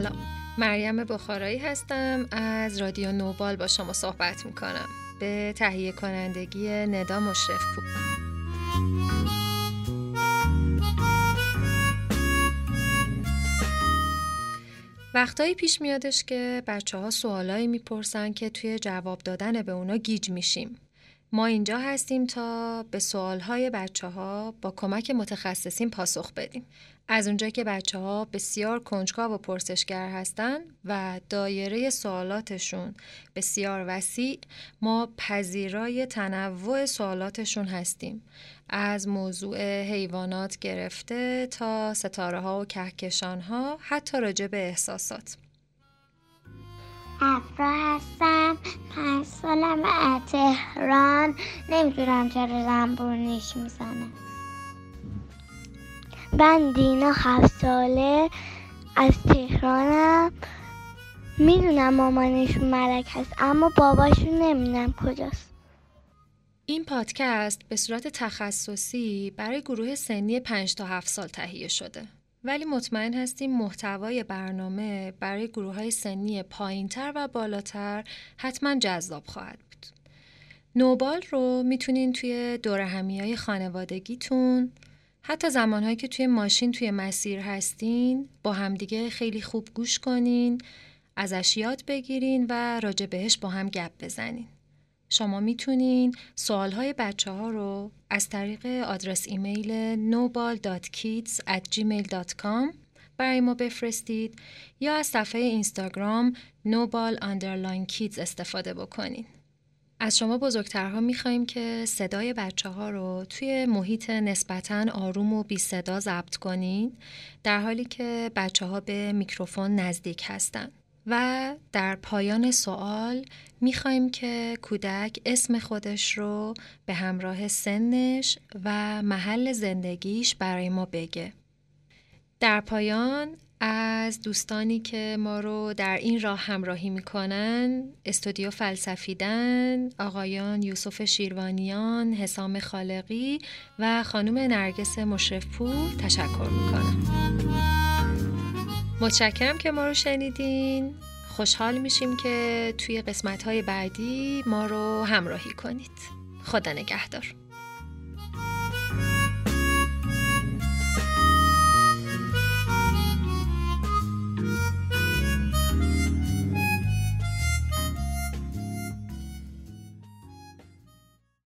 سلام. مریم بخارایی هستم. از رادیو نوبال با شما صحبت می‌کنم. به تهیه کنندگی ندا مشرف پور وقتایی پیش میادش که بچه ها سوالایی می‌پرسن که توی جواب دادن به اونا گیج میشیم. ما اینجا هستیم تا به سوالهای بچه ها با کمک متخصصین پاسخ بدیم. از اونجا که بچه ها بسیار کنجکاو و پرسشگر هستند و دایره سوالاتشون بسیار وسیع ما پذیرای تنوع سوالاتشون هستیم از موضوع حیوانات گرفته تا ستاره ها و کهکشان ها حتی راجع به احساسات افرا هستم. پنج سالم از تهران نمی‌دونم چرا زنبور نیش می‌زنه. من دینا هفت ساله از تهرانم. می‌دونم مامانشون ملک هست اما باباشون نمی‌دونم کجاست. این پادکست به صورت تخصصی برای گروه سنی 5 تا 7 سال تهیه شده. ولی مطمئن هستیم محتوای برنامه برای گروه های سنی پایینتر و بالاتر حتما جذاب خواهد بود. نوبال رو می‌تونین توی دور های خانوادگیتون حتی زمانهایی که توی ماشین توی مسیر هستین با همدیگه خیلی خوب گوش کنین ازش یاد بگیرین و راجع بهش با هم گپ بزنین. شما می‌تونین سوالهای بچه ها رو از طریق آدرس ایمیل nobal.kids@gmail.com برای ما بفرستید یا از صفحه اینستاگرام نوبال underline kids استفاده بکنید. از شما بزرگترها میخواییم که صدای بچه ها رو توی محیط نسبتا آروم و بی صدا ضبط کنین در حالی که بچه ها به میکروفون نزدیک هستند. و در پایان سوال می‌خوایم که کودک اسم خودش رو به همراه سنش و محل زندگیش برای ما بگه. در پایان از دوستانی که ما رو در این راه همراهی می‌کنن استودیو فلسفیدن آقایان یوسف شیروانیان حسام خالقی و خانم نرگس مشرفپور تشکر می‌کنم متشکرم که ما رو شنیدین. خوشحال میشیم که توی قسمت های بعدی ما رو همراهی کنید. خدا نگهدار.